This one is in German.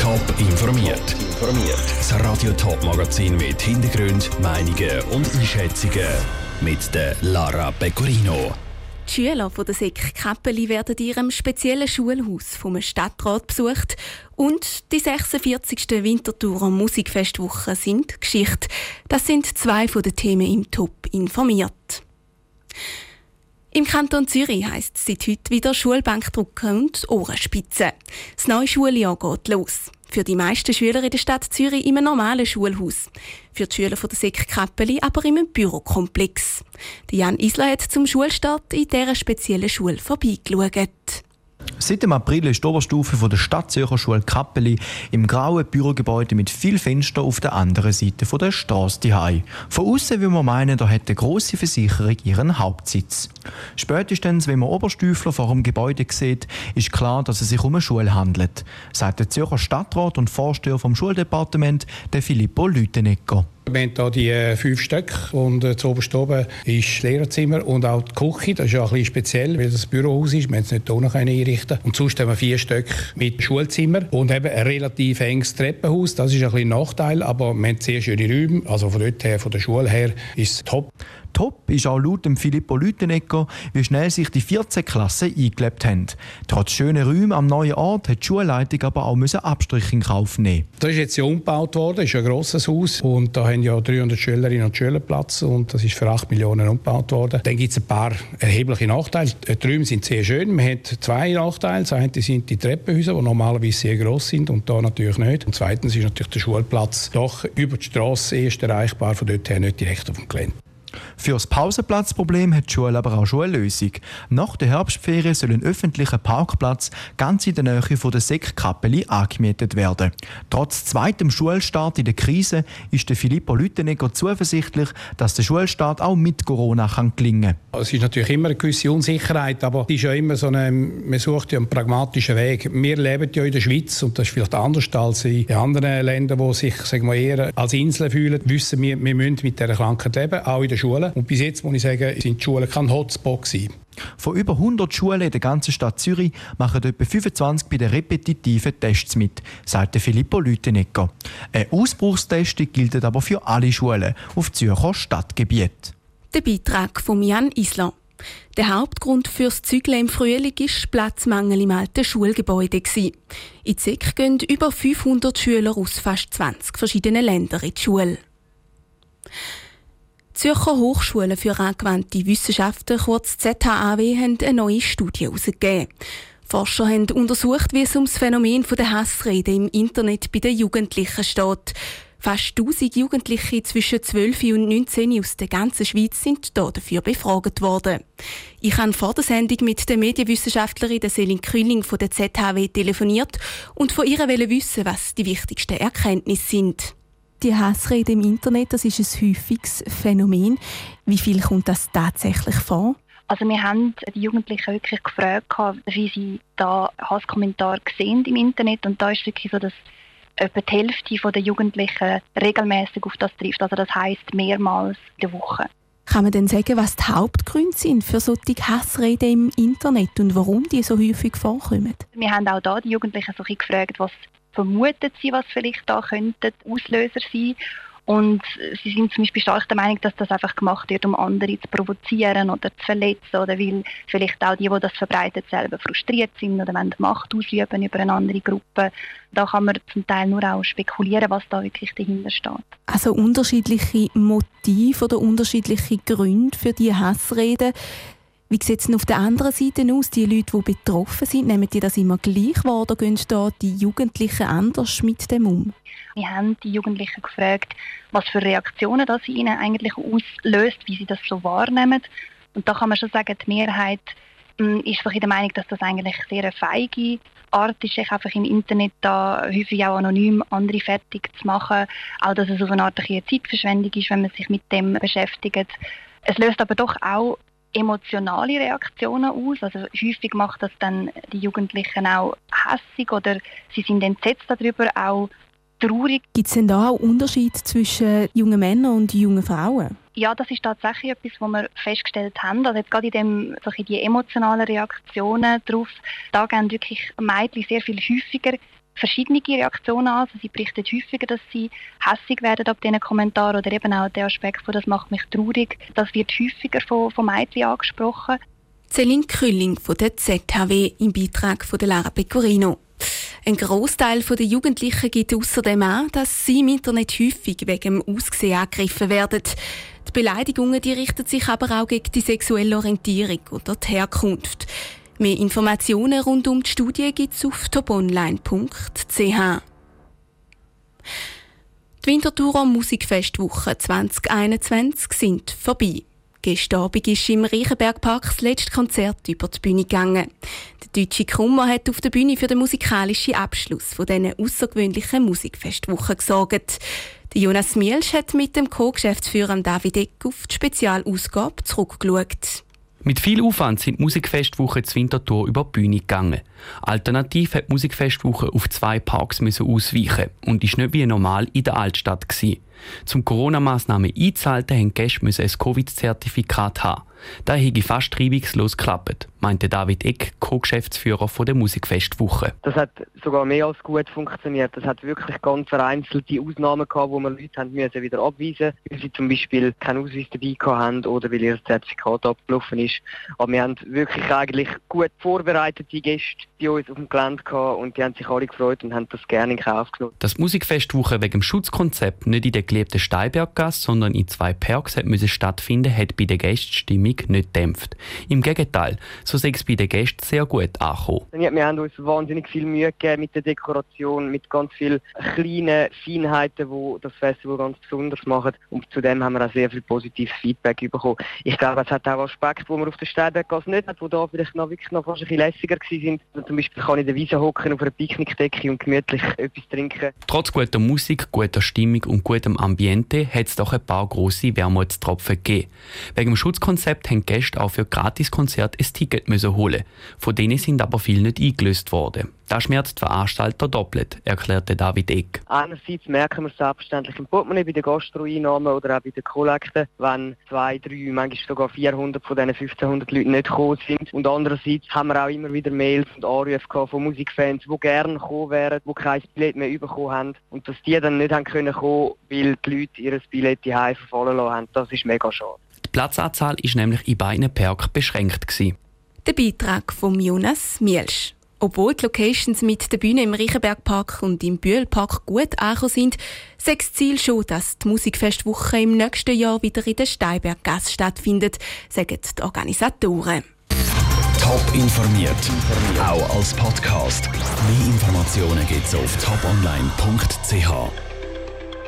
Top informiert. Das Radio Top Magazin mit Hintergrund, Meinungen und Einschätzungen mit der Lara Pecorino. Die Schüler von der Sek Kappeli werden in ihrem speziellen Schulhaus vom Stadtrat besucht und die 46. Winterthurer Musikfestwoche sind Geschichte. Das sind zwei von den Themen im Top informiert. Im Kanton Zürich heisst es seit heute wieder Schulbankdrucken und Ohrenspitzen. Das neue Schuljahr geht los. Für die meisten Schüler in der Stadt Zürich im normalen Schulhaus. Für die Schüler von der Sek Kappeli aber im Bürokomplex. Jan Isler hat zum Schulstart in dieser speziellen Schule vorbeigeschaut. Seit dem April ist die Oberstufe der Stadtzürcher Schule Kappeli im grauen Bürogebäude mit viel Fenster auf der anderen Seite der Straße daheim. Von außen will man meinen, da hätte eine grosse Versicherung ihren Hauptsitz. Spätestens, wenn man Oberstufler vor dem Gebäude sieht, ist klar, dass es sich um eine Schule handelt, sagt der Zürcher Stadtrat und Vorsteher vom Schuldepartement, der Filippo Lütenegger. Wir haben hier die äh, fünf Stück und äh, oberst oben ist das Lehrerzimmer und auch die Küche. Das ist ja ein bisschen speziell, weil das Bürohaus ist. Wir haben es nicht hier noch einrichten Und sonst haben wir vier Stück mit Schulzimmer und eben ein relativ enges Treppenhaus. Das ist ein bisschen ein Nachteil, aber wir haben sehr schöne Räume. Also von dort her, von der Schule her, ist es top. Top ist auch laut dem Filippo Lütenegger, wie schnell sich die 14 Klassen eingelebt haben. Trotz schöner Räume am neuen Ort hat die Schulleitung aber auch Abstriche in Kauf nehmen. Das ist jetzt umgebaut worden, das ist ein grosses Haus und da haben ja 300 Schülerinnen und Schüler Platz und das ist für 8 Millionen umgebaut worden. Dann gibt es ein paar erhebliche Nachteile. Die Räume sind sehr schön. Man hat zwei Nachteile. Das eine sind die Treppenhäuser, die normalerweise sehr gross sind und da natürlich nicht. Und zweitens ist natürlich der Schulplatz doch über die Straße erst erreichbar, von dort her nicht direkt auf dem Gelände. Für das Pausenplatzproblem hat die Schule aber auch schon eine Lösung. Nach der Herbstferien soll ein öffentlicher Parkplatz ganz in der Nähe von der Sektkappeli angemietet werden. Trotz zweitem Schulstart in der Krise ist der Filippo Lütenegger zuversichtlich, dass der Schulstart auch mit Corona kann gelingen kann. Es ist natürlich immer eine gewisse Unsicherheit, aber es ist ja immer so eine, man sucht ja einen pragmatischen Weg. Wir leben ja in der Schweiz und das ist vielleicht anders als in anderen Ländern, die sich sagen wir, eher als Inseln fühlen. Wissen wir, wir müssen mit dieser Krankheit leben, auch in der Schulen. Und bis jetzt muss ich sagen, sind die Schulen kein Hotspot gewesen. Von über 100 Schulen in der ganzen Stadt Zürich machen etwa 25 bei den repetitiven Tests mit, sagt Filippo Lütenegger. Eine Ausbruchstestung gilt aber für alle Schulen auf Zürcher Stadtgebiet. Der Beitrag von Jan Isler. Der Hauptgrund fürs Zügeln im Frühling war Platzmangel im alten Schulgebäude. In die gehen über 500 Schüler aus fast 20 verschiedenen Ländern in die Schule. Zürcher Hochschule für angewandte Wissenschaften, kurz ZHAW, haben eine neue Studie herausgegeben. Forscher haben untersucht, wie es um das Phänomen der Hassrede im Internet bei den Jugendlichen steht. Fast 1000 Jugendliche zwischen 12 und 19 aus der ganzen Schweiz sind hier dafür befragt worden. Ich habe vor der Sendung mit der Medienwissenschaftlerin Selin Kühling von der ZHW telefoniert und von ihr wissen, was die wichtigsten Erkenntnisse sind. Die Hassrede im Internet, das ist ein häufiges Phänomen. Wie viel kommt das tatsächlich vor? Also wir haben die Jugendlichen wirklich gefragt, wie sie da Hasskommentare sehen im Internet und da ist wirklich so, dass etwa die Hälfte der Jugendlichen regelmäßig auf das trifft. Also das heißt mehrmals in der Woche. Kann man denn sagen, was die Hauptgründe sind für solche Hassreden im Internet und warum die so häufig vorkommen? Wir haben auch da die Jugendlichen so gefragt, was vermutet sie, was vielleicht da könnten Auslöser sein und sie sind zum Beispiel stark der Meinung, dass das einfach gemacht wird, um andere zu provozieren oder zu verletzen oder weil vielleicht auch die, die das verbreitet, selber frustriert sind oder wollen Macht ausüben über eine andere Gruppe. Da kann man zum Teil nur auch spekulieren, was da wirklich dahinter steht. Also unterschiedliche Motive oder unterschiedliche Gründe für die Hassreden. Wie sieht es auf der anderen Seite aus? Die Leute, die betroffen sind, nehmen die das immer gleich wahr oder gehen da die Jugendlichen anders mit dem um? Wir haben die Jugendlichen gefragt, was für Reaktionen das ihnen eigentlich auslöst, wie sie das so wahrnehmen. Und da kann man schon sagen, die Mehrheit hm, ist in der Meinung, dass das eigentlich sehr eine feige Art ist, sich einfach im Internet da häufig auch anonym andere fertig zu machen. Auch, dass es auf eine Art eine Zeitverschwendung ist, wenn man sich mit dem beschäftigt. Es löst aber doch auch emotionale Reaktionen aus. Also häufig macht das dann die Jugendlichen auch hässig oder sie sind entsetzt darüber, auch traurig. Gibt es denn da auch Unterschiede zwischen jungen Männern und jungen Frauen? Ja, das ist tatsächlich etwas, was wir festgestellt haben. Also jetzt gerade in dem, solche die emotionalen Reaktionen darauf, da gehen wirklich Mädchen sehr viel häufiger verschiedene Reaktionen an. Also sie berichten häufiger, dass sie hässig werden ab diesen Kommentaren oder eben auch der Aspekt von «das macht mich traurig». Das wird häufiger von, von Mädchen angesprochen. Celine Krülling von der ZHW im Beitrag von der Lara Pecorino. Ein Großteil der Jugendlichen gibt außerdem an, dass sie im Internet häufig wegen dem Aussehen angegriffen werden. Die Beleidigungen die richten sich aber auch gegen die sexuelle Orientierung oder die Herkunft. Mehr Informationen rund um die Studie gibt es auf toponline.ch. Die Winterthurer Musikfestwoche 2021 sind vorbei. Gestern Abend ist im Reichenbergpark das letzte Konzert über die Bühne gegangen. Der deutsche Krummer hat auf der Bühne für den musikalischen Abschluss von diesen außergewöhnlichen Musikfestwochen gesorgt. Der Jonas Mielsch hat mit dem Co-Geschäftsführer David Eck auf die Spezialausgabe zurückgeschaut. Mit viel Aufwand sind die Musikfestwochen zur Winterthur über die Bühne gegangen. Alternativ hat die Musikfestwoche auf zwei Parks ausweichen und ist nicht wie normal in der Altstadt gewesen. Zum Corona-Massnahmen einzuhalten, haben Gäste ein Covid-Zertifikat haben. Da hätte fast reibungslos geklappt, meinte David Eck, Co-Geschäftsführer der Musikfestwoche. Das hat sogar mehr als gut funktioniert. Das hat wirklich ganz vereinzelte Ausnahmen gehabt, wo wir Leute haben müssen wieder abweisen weil sie zum Beispiel keinen Ausweis dabei haben oder weil ihr Zertifikat abgelaufen ist. Aber wir haben wirklich eigentlich gut vorbereitete Gäste bei uns auf dem Gelände gehabt und die haben sich alle gefreut und haben das gerne in Kauf genommen. Das Musikfestwoche wegen dem Schutzkonzept nicht in der geliebten Steinberggasse, sondern in zwei Parks hat müssen stattfinden, hat bei der Gäststimmung nicht dämpft. Im Gegenteil, so sei es bei den Gästen sehr gut angekommen. wir haben uns wahnsinnig viel Mühe gegeben mit der Dekoration, mit ganz vielen kleinen Feinheiten, die das Festival ganz besonders machen. Und zudem haben wir auch sehr viel positives Feedback bekommen. Ich glaube, es hat auch Aspekte, die man auf der Steinberggasse nicht hat, die da vielleicht noch wirklich noch fast ein bisschen lässiger sind. Zum Beispiel kann ich in der Wiese hocken auf einer Picknickdecke und gemütlich etwas trinken. Trotz guter Musik, guter Stimmung und gutem Ambiente hat es doch ein paar grosse Wermutstropfen gegeben. Wegen dem Schutzkonzept haben Gäste auch für Gratiskonzerte ein Ticket müssen holen. Von denen sind aber viele nicht eingelöst worden. Das schmerzt die Veranstalter doppelt, erklärte David Eck. Einerseits merken wir selbstverständlich im Portemonnaie bei den Gastroeinnahmen oder auch bei den Kollekten, wenn zwei, drei, manchmal sogar 400 von diesen 1500 Leuten nicht gekommen sind. Und andererseits haben wir auch immer wieder Mails und Anrufe von Musikfans, die gerne gekommen wären, die kein Billett mehr bekommen haben. Und dass die dann nicht haben können kommen, weil die Leute ihr Billett die verfallen lassen haben, das ist mega schade. Die Platzanzahl ist nämlich in beiden Parks beschränkt. Gewesen. Der Beitrag von Jonas Mielsch. Obwohl die Locations mit der Bühne im Riechenbergpark und im Bühlpark gut angekommen sind, das Ziel schon, dass die Musikfestwoche im nächsten Jahr wieder in der Steinberggasse stattfindet, sagen die Organisatoren. Top informiert, auch als Podcast. Mehr Informationen gibt es auf toponline.ch.